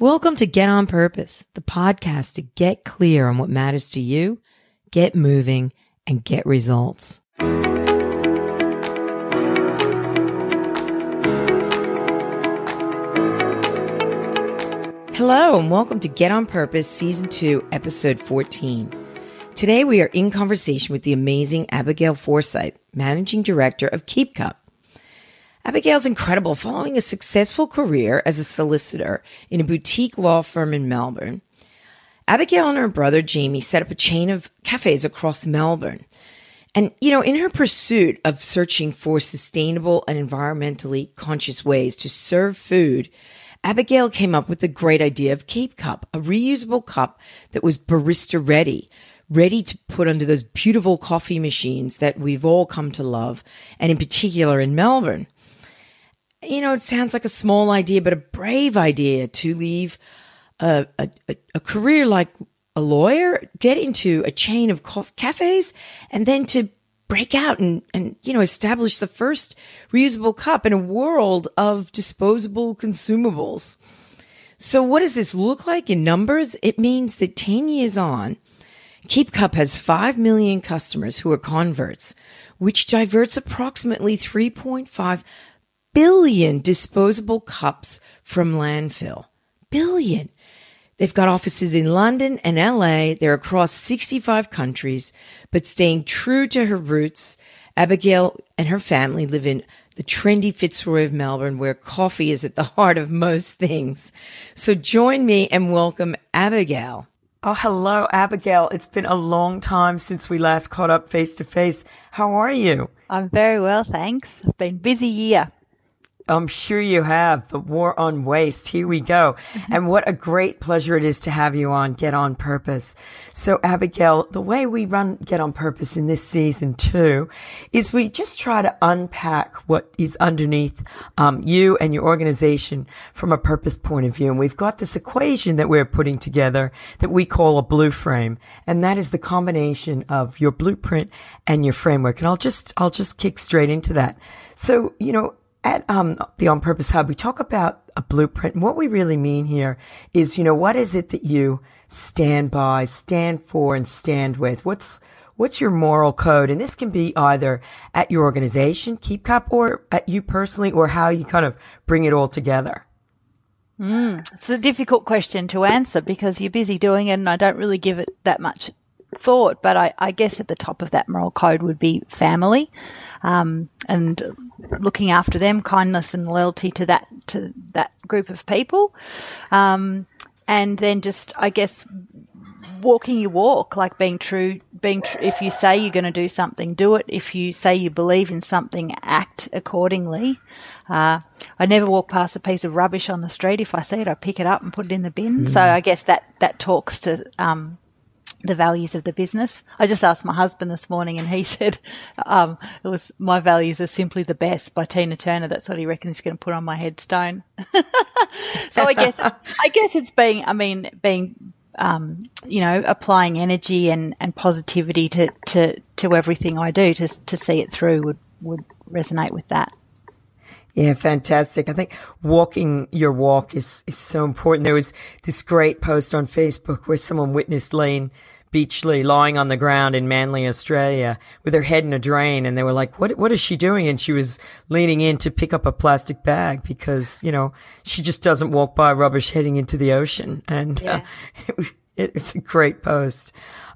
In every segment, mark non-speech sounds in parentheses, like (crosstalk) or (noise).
Welcome to Get On Purpose, the podcast to get clear on what matters to you, get moving, and get results. Hello, and welcome to Get On Purpose, Season 2, Episode 14. Today we are in conversation with the amazing Abigail Forsyth, Managing Director of KeepCup. Abigail's incredible following a successful career as a solicitor in a boutique law firm in Melbourne. Abigail and her brother Jamie set up a chain of cafes across Melbourne. And, you know, in her pursuit of searching for sustainable and environmentally conscious ways to serve food, Abigail came up with the great idea of KeepCup, a reusable cup that was barista ready, ready to put under those beautiful coffee machines that we've all come to love, and in particular in Melbourne you know, it sounds like a small idea, but a brave idea to leave a, a, a career like a lawyer, get into a chain of cafes, and then to break out and, and, you know, establish the first reusable cup in a world of disposable consumables. So what does this look like in numbers? It means that 10 years on, KeepCup has 5 million customers who are converts, which diverts approximately 3.5 billion disposable cups from landfill. Billion. They've got offices in London and LA. They're across 65 countries, but staying true to her roots, Abigail and her family live in the trendy Fitzroy of Melbourne, where coffee is at the heart of most things. So join me and welcome Abigail. Oh, hello, Abigail. It's been a long time since we last caught up face to face. How are you? I'm very well, thanks. I've been busy year. I'm sure you have. The war on waste. Here we go. Mm-hmm. And what a great pleasure it is to have you on Get On Purpose. So, Abigail, the way we run Get On Purpose in this season too is we just try to unpack what is underneath um, you and your organization from a purpose point of view. And we've got this equation that we're putting together that we call a blue frame. And that is the combination of your blueprint and your framework. And I'll just, I'll just kick straight into that. So, you know, at um, the On Purpose Hub, we talk about a blueprint. And what we really mean here is, you know, what is it that you stand by, stand for, and stand with? What's what's your moral code? And this can be either at your organization, KeepCup, or at you personally, or how you kind of bring it all together. Mm, it's a difficult question to answer because you're busy doing it, and I don't really give it that much thought. But I, I guess at the top of that moral code would be family um, and looking after them, kindness and loyalty to that to that group of people, um, and then just I guess walking your walk, like being true. Being tr- if you say you're going to do something, do it. If you say you believe in something, act accordingly. Uh, I never walk past a piece of rubbish on the street. If I see it, I pick it up and put it in the bin. Mm. So I guess that that talks to um, the values of the business. I just asked my husband this morning and he (laughs) said, um, it was my values are simply the best by Tina Turner. That's what he reckons he's going to put on my headstone. (laughs) so I guess, I guess it's being, I mean, being, um, you know, applying energy and, and positivity to, to, to everything I do to, to see it through would, would resonate with that. Yeah, fantastic. I think walking your walk is, is so important. There was this great post on Facebook where someone witnessed Layne Beachley lying on the ground in Manly, Australia with her head in a drain. And they were like, what, what is she doing? And she was leaning in to pick up a plastic bag because, you know, she just doesn't walk by rubbish heading into the ocean. And yeah. uh, (laughs) it, it's a great post.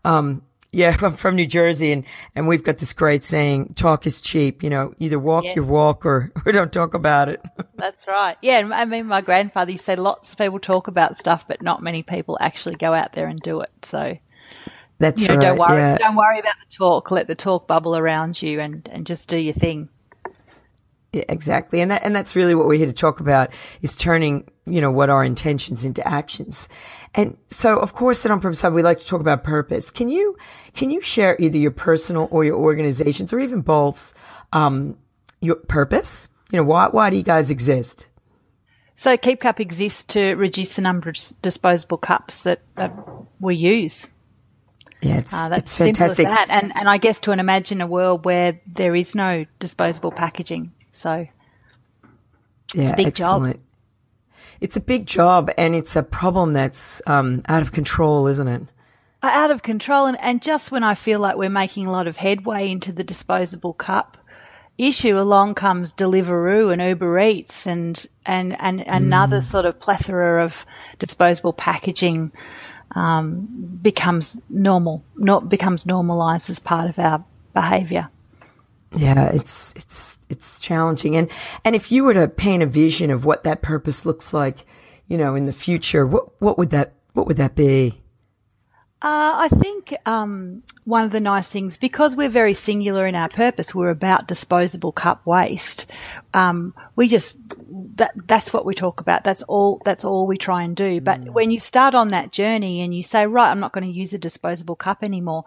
Um, yeah, (laughs) I'm from New Jersey and, and we've got this great saying, talk is cheap. You know, either walk yeah. your walk or, (laughs) or don't talk about it. That's right. Yeah. I mean, my grandfather used to say lots of people talk about stuff, but not many people actually go out there and do it. So that's you know, right. Don't worry, yeah. don't worry about the talk. Let the talk bubble around you and, and just do your thing. Exactly. And that, and that's really what we're here to talk about is turning, you know, what our intentions into actions. And so, of course, at On Purpose Hub, we like to talk about purpose. Can you, can you share either your personal or your organizations or even both, um, your purpose? You know, why, why do you guys exist? So KeepCup exists to reduce the number of disposable cups that uh, we use. Yeah, it's, uh, that's it's fantastic. That. And, and I guess to imagine a world where there is no disposable packaging. So it's yeah, a big excellent. job. it's a big job and it's a problem that's um, out of control, isn't it? Out of control. And, and just when I feel like we're making a lot of headway into the disposable cup issue, along comes Deliveroo and Uber Eats and, and, and another mm. sort of plethora of disposable packaging um, becomes normal, not becomes normalized as part of our behavior. Yeah, it's it's it's challenging. And and if you were to paint a vision of what that purpose looks like, you know, in the future, what what would that what would that be? Uh, I think um, one of the nice things, because we're very singular in our purpose, we're about disposable cup waste. Um, we just that that's what we talk about. That's all. That's all we try and do. But mm. when you start on that journey and you say, right, I'm not going to use a disposable cup anymore,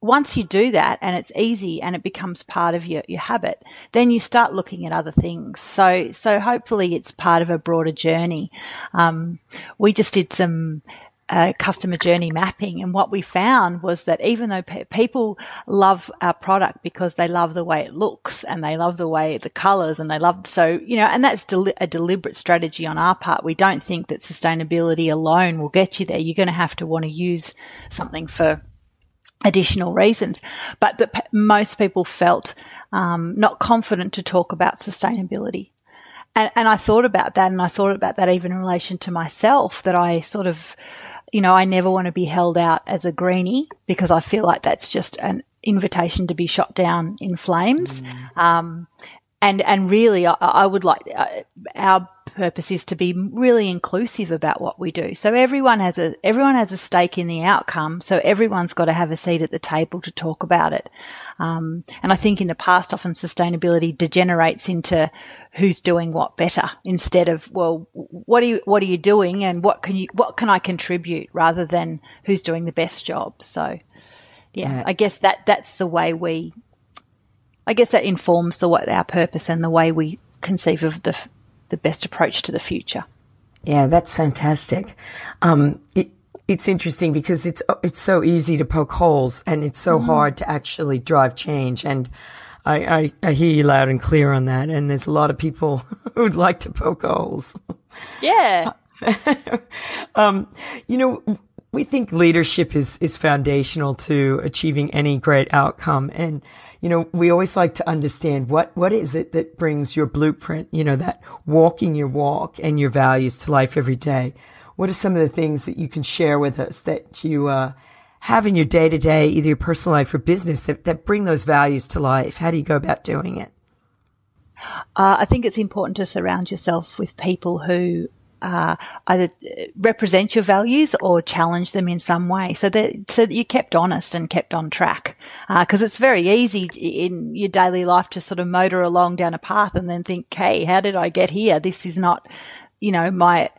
once you do that and it's easy and it becomes part of your, your habit, then you start looking at other things. So, so hopefully it's part of a broader journey. Um, we just did some uh, customer journey mapping. And what we found was that even though pe- people love our product because they love the way it looks and they love the way the colors and they love, so, you know, and that's del- a deliberate strategy on our part. We don't think that sustainability alone will get you there. You're going to have to want to use something for additional reasons, but that most people felt um, not confident to talk about sustainability. And, and I thought about that, and I thought about that even in relation to myself. That I sort of, you know, I never want to be held out as a greenie because I feel like that's just an invitation to be shot down in flames. Mm. Um, and and really, I, I would like uh, our purpose is to be really inclusive about what we do. So everyone has a everyone has a stake in the outcome. So everyone's got to have a seat at the table to talk about it. Um, and I think in the past, often sustainability degenerates into who's doing what better instead of well, what are you what are you doing and what can you what can I contribute rather than who's doing the best job. So yeah, I guess that that's the way we. I guess that informs the what our purpose and the way we conceive of the the best approach to the future. Yeah, that's fantastic. Um, it, it's interesting because it's it's so easy to poke holes and it's so mm. hard to actually drive change. And I, I, I, hear you loud and clear on that. And there's a lot of people (laughs) who'd like to poke holes. Yeah. (laughs) um, you know, we think leadership is is foundational to achieving any great outcome, and you know, we always like to understand what, what is it that brings your blueprint, you know, that walking your walk and your values to life every day. What are some of the things that you can share with us that you, uh, have in your day to day, either your personal life or business that, that bring those values to life? How do you go about doing it? Uh, I think it's important to surround yourself with people who uh, either represent your values or challenge them in some way. So that so that you kept honest and kept on track. Because uh, it's very easy in your daily life to sort of motor along down a path and then think hey how did i get here? This is not you know my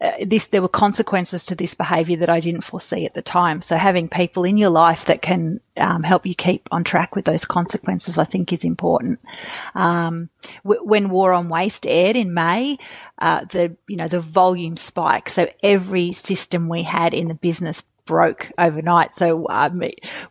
uh, this there were consequences to this behavior that I didn't foresee at the time. So having people in your life that can um, help you keep on track with those consequences, I think, is important. Um, w- when War on Waste aired in May, uh, the you know the volume spike. So every system we had in the business broke overnight. So um,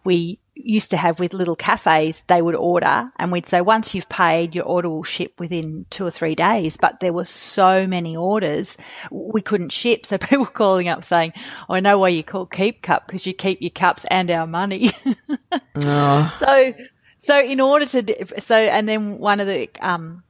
we used to have with little cafes, they would order and we'd say, once you've paid, your order will ship within two or three days. But there were so many orders, we couldn't ship. So (laughs) people were calling up saying, oh, I know why you call KeepCup because you keep your cups and our money. (laughs) oh. So, so in order to, so, and then one of the, um,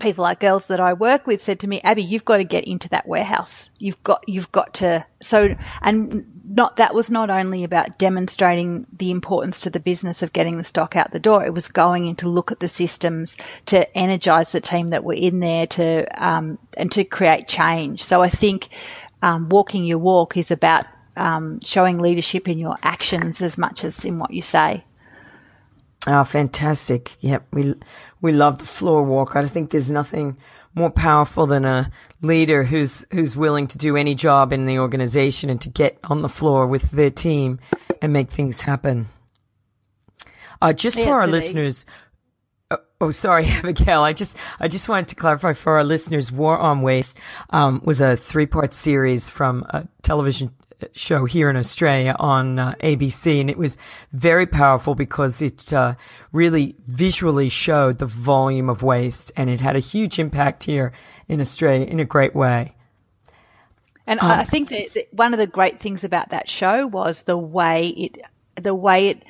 people like girls that I work with said to me, Abby, you've got to get into that warehouse. You've got, you've got to, so, and not, that was not only about demonstrating the importance to the business of getting the stock out the door. It was going in to look at the systems, to energize the team that were in there to, um, and to create change. So I think, um, walking your walk is about, um, showing leadership in your actions as much as in what you say. Oh, fantastic. Yep. We, we love the floor walk. I think there's nothing more powerful than a leader who's, who's willing to do any job in the organization and to get on the floor with their team and make things happen. Uh, just for our listeners, Oh, oh, sorry, (laughs) Abigail. I just, I just wanted to clarify for our listeners. War on Waste um, was a three-part series from a television show here in Australia on uh, ABC, and it was very powerful because it uh, really visually showed the volume of waste, and it had a huge impact here in Australia in a great way. And um, I think that, that one of the great things about that show was the way it, the way it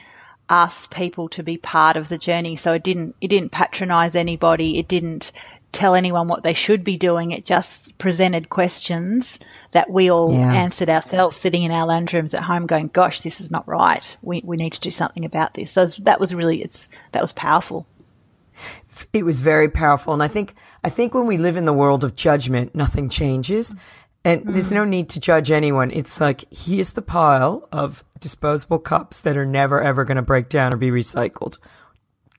asked people to be part of the journey. So it didn't, it didn't patronize anybody. It didn't tell anyone what they should be doing. It just presented questions that we all yeah. answered ourselves sitting in our lounge rooms at home going, gosh, this is not right. We, we need to do something about this. So that was really, it's, that was powerful. It was very powerful. And I think, I think when we live in the world of judgment, nothing changes. Mm-hmm and mm. there's no need to judge anyone. It's like, here's the pile of disposable cups that are never ever going to break down or be recycled.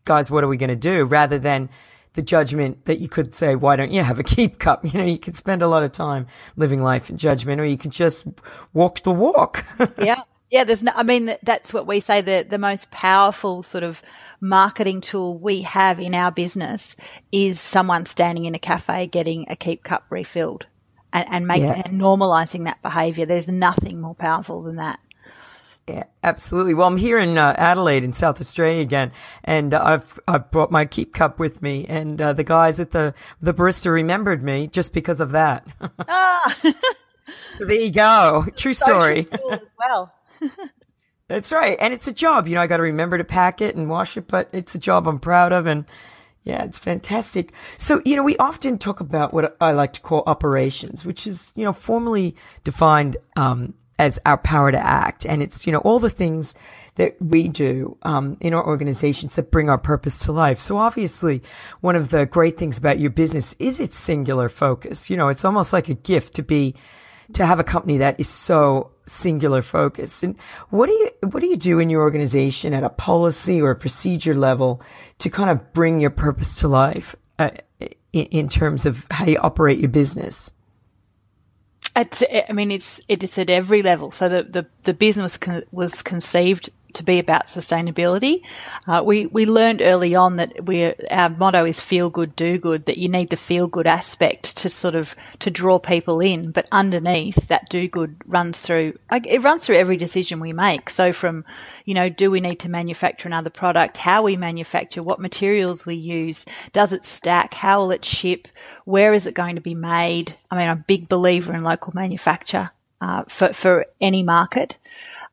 Guys, what are we going to do? Rather than the judgment that you could say, why don't you have a (laughs) keep cup? You know, you could spend a lot of time living life in judgment or you could just walk the walk. (laughs) yeah. Yeah. There's no, I mean, that's what we say the, the most powerful sort of marketing tool we have in our business is someone standing in a cafe getting a keep cup refilled and, and making yeah. and normalizing that behavior. There's nothing more powerful than that. Yeah, absolutely. Well, I'm here in uh, Adelaide in South Australia again, and uh, I've I've brought my keep cup with me, and uh, the guys at the the barista remembered me just because of that. (laughs) ah, so there you go. True story. Cool as well. (laughs) That's right, and it's a job. You know, I got to remember to pack it and wash it, but it's a job I'm proud of, and yeah, it's fantastic. So, you know, we often talk about what I like to call operations, which is, you know, formally defined um, as our power to act. And it's, you know, all the things that we do um, in our organizations that bring our purpose to life. So obviously, one of the great things about your business is its singular focus. You know, it's almost like a gift to be to have a company that is so singular focused. And what do you what do you do in your organization at a policy or a procedure level to kind of bring your purpose to life uh, in, in, terms of how you operate your business? It's, I mean, it's it's at every level. So the the, the business con- was conceived to be about sustainability. Uh, we we learned early on that we our motto is feel good, do good. That you need the feel good aspect to sort of to draw people in, but underneath that do good runs through. It runs through every decision we make. So from you know, do we need to manufacture another product? How we manufacture? What materials we use? Does it stack? How will it ship? Where is it going to be made? I mean, I'm a big believer in local manufacture. Uh, for, for any market.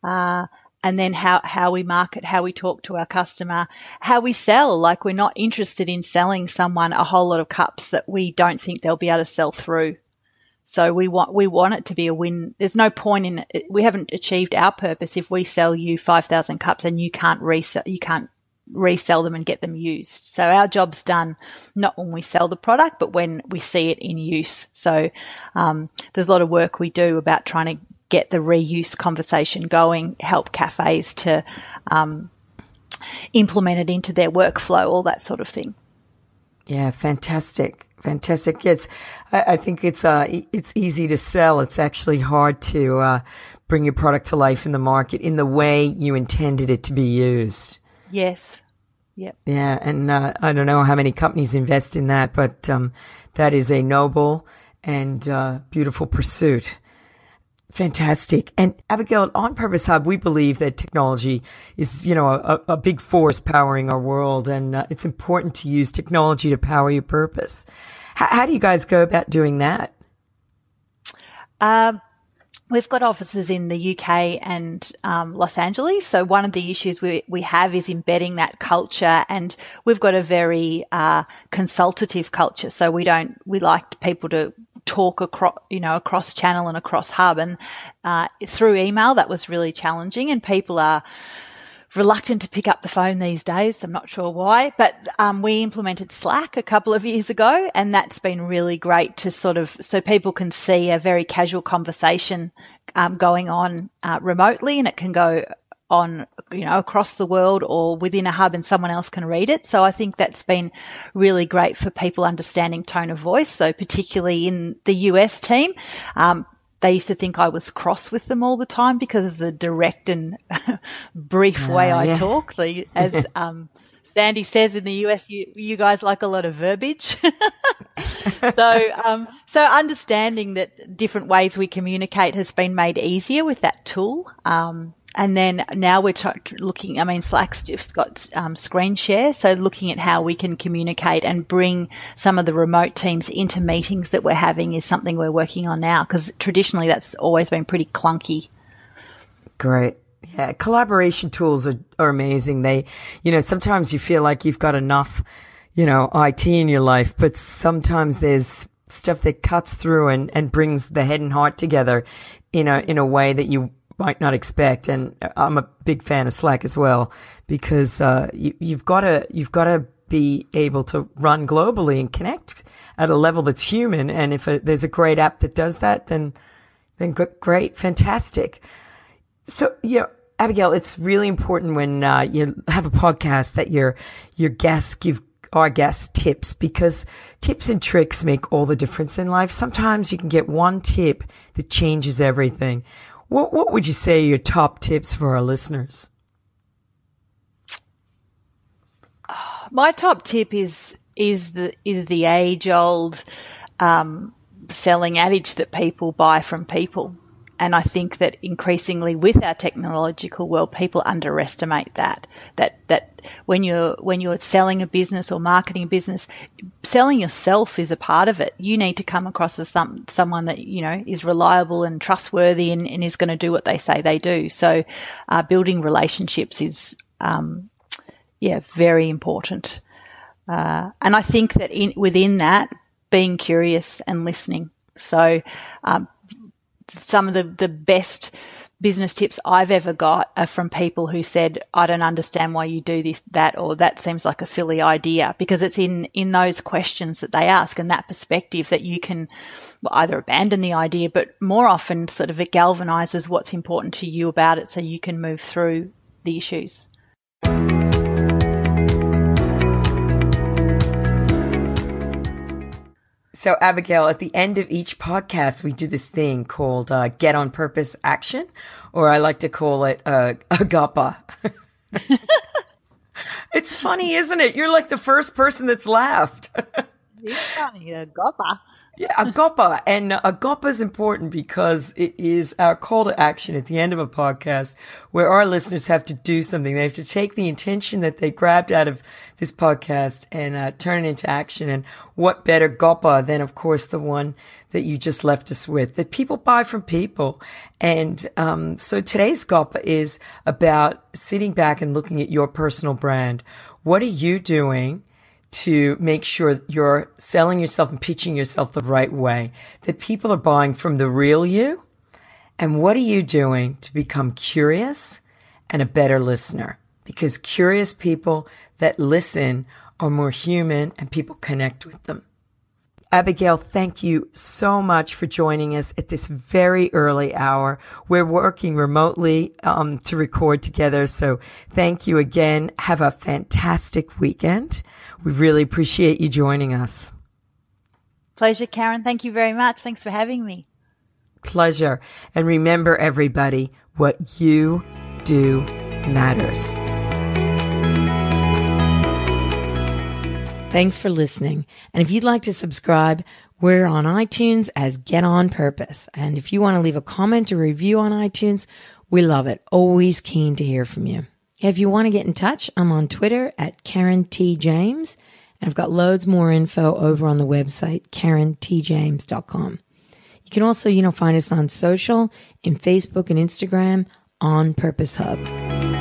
Uh, and then how, how we market, how we talk to our customer, how we sell. Like we're not interested in selling someone a whole lot of cups that we don't think they'll be able to sell through. So we want, we want it to be a win. There's no point in it. We haven't achieved our purpose if we sell you 5,000 cups and you can't resell, you can't resell them and get them used. So our job's done not when we sell the product, but when we see it in use. So um, there's a lot of work we do about trying to get the reuse conversation going, help cafes to um, implement it into their workflow, all that sort of thing. Yeah, fantastic, fantastic. It's, I, I think it's uh, it's easy to sell. It's actually hard to uh, bring your product to life in the market in the way you intended it to be used. Yes. Yep. Yeah, and uh, I don't know how many companies invest in that, but um, that is a noble and uh, beautiful pursuit. Fantastic. And Abigail, on Purpose Hub, we believe that technology is, you know, a, a big force powering our world, and uh, it's important to use technology to power your purpose. H- how do you guys go about doing that? Um, We've got offices in the UK and um, Los Angeles. So one of the issues we, we have is embedding that culture and we've got a very uh, consultative culture. So we don't, we like people to talk across, you know, across channel and across hub. And uh, through email, that was really challenging. And people are reluctant to pick up the phone these days. I'm not sure why, but um, we implemented Slack a couple of years ago, and that's been really great to sort of so people can see a very casual conversation um, going on uh, remotely, and it can go on, you know, across the world or within a hub and someone else can read it. So I think that's been really great for people understanding tone of voice. So particularly in the US team, um, they used to think I was cross with them all the time because of the direct and (laughs) brief uh, way I yeah. talk. The, as (laughs) um, Sandy says in the US, you, you guys like a lot of verbiage. (laughs) so, um, so understanding that different ways we communicate has been made easier with that tool. Um, and then now we're looking, I mean, Slack's just got um, screen share. So looking at how we can communicate and bring some of the remote teams into meetings that we're having is something we're working on now because traditionally that's always been pretty clunky. Great. Yeah. Collaboration tools are, are amazing. They, you know, sometimes you feel like you've got enough, you know, IT in your life, but sometimes there's stuff that cuts through and, and brings the head and heart together in a, in a way that you might not expect. And I'm a big fan of Slack as well because uh, you, you've got to you've got to be able to run globally and connect at a level that's human. And if a, there's a great app that does that, then then great, fantastic. So yeah. Abigail, it's really important when uh, you have a podcast that your your guests give our guests tips because tips and tricks make all the difference in life. Sometimes you can get one tip that changes everything. What what would you say your top tips for our listeners? My top tip is is the is the age old um, selling adage that people buy from people. And I think that increasingly with our technological world, people underestimate that. That that when you're when you're selling a business or marketing a business, selling yourself is a part of it. You need to come across as some someone that you know is reliable and trustworthy and, and is going to do what they say they do. So, uh, building relationships is um, yeah very important. Uh, and I think that in within that, being curious and listening. So, um, some of the, the best business tips I've ever got are from people who said, I don't understand why you do this, that, or that seems like a silly idea because it's in, in those questions that they ask and that perspective that you can either abandon the idea, but more often sort of it galvanizes what's important to you about it so you can move through the issues. So, Abigail, at the end of each podcast, we do this thing called uh, Get on Purpose Action, or I like to call it uh, (laughs) Agapa. (laughs) it's funny, isn't it? You're like the first person that's laughed. (laughs) funny, Agapa. Yeah, Agapa. And Agapa is important because it is our call to action at the end of a podcast where our listeners have to do something. They have to take the intention that they grabbed out of this podcast and uh, turn it into action. And what better Gopa than, of course, the one that you just left us with that people buy from people. And um, so today's Gopa is about sitting back and looking at your personal brand. What are you doing? To make sure you're selling yourself and pitching yourself the right way, that people are buying from the real you. And what are you doing to become curious and a better listener? Because curious people that listen are more human and people connect with them. Abigail, thank you so much for joining us at this very early hour. We're working remotely um, to record together, so thank you again. Have a fantastic weekend. We really appreciate you joining us. Pleasure, Karen. Thank you very much. Thanks for having me. Pleasure. And remember, everybody, what you do matters. Thanks for listening. And if you'd like to subscribe, we're on iTunes as Get On Purpose. And if you want to leave a comment or review on iTunes, we love it. Always keen to hear from you. If you want to get in touch, I'm on Twitter at Karen T. James. And I've got loads more info over on the website, karentjames.com. You can also, you know, find us on social in Facebook and Instagram on Purpose Hub.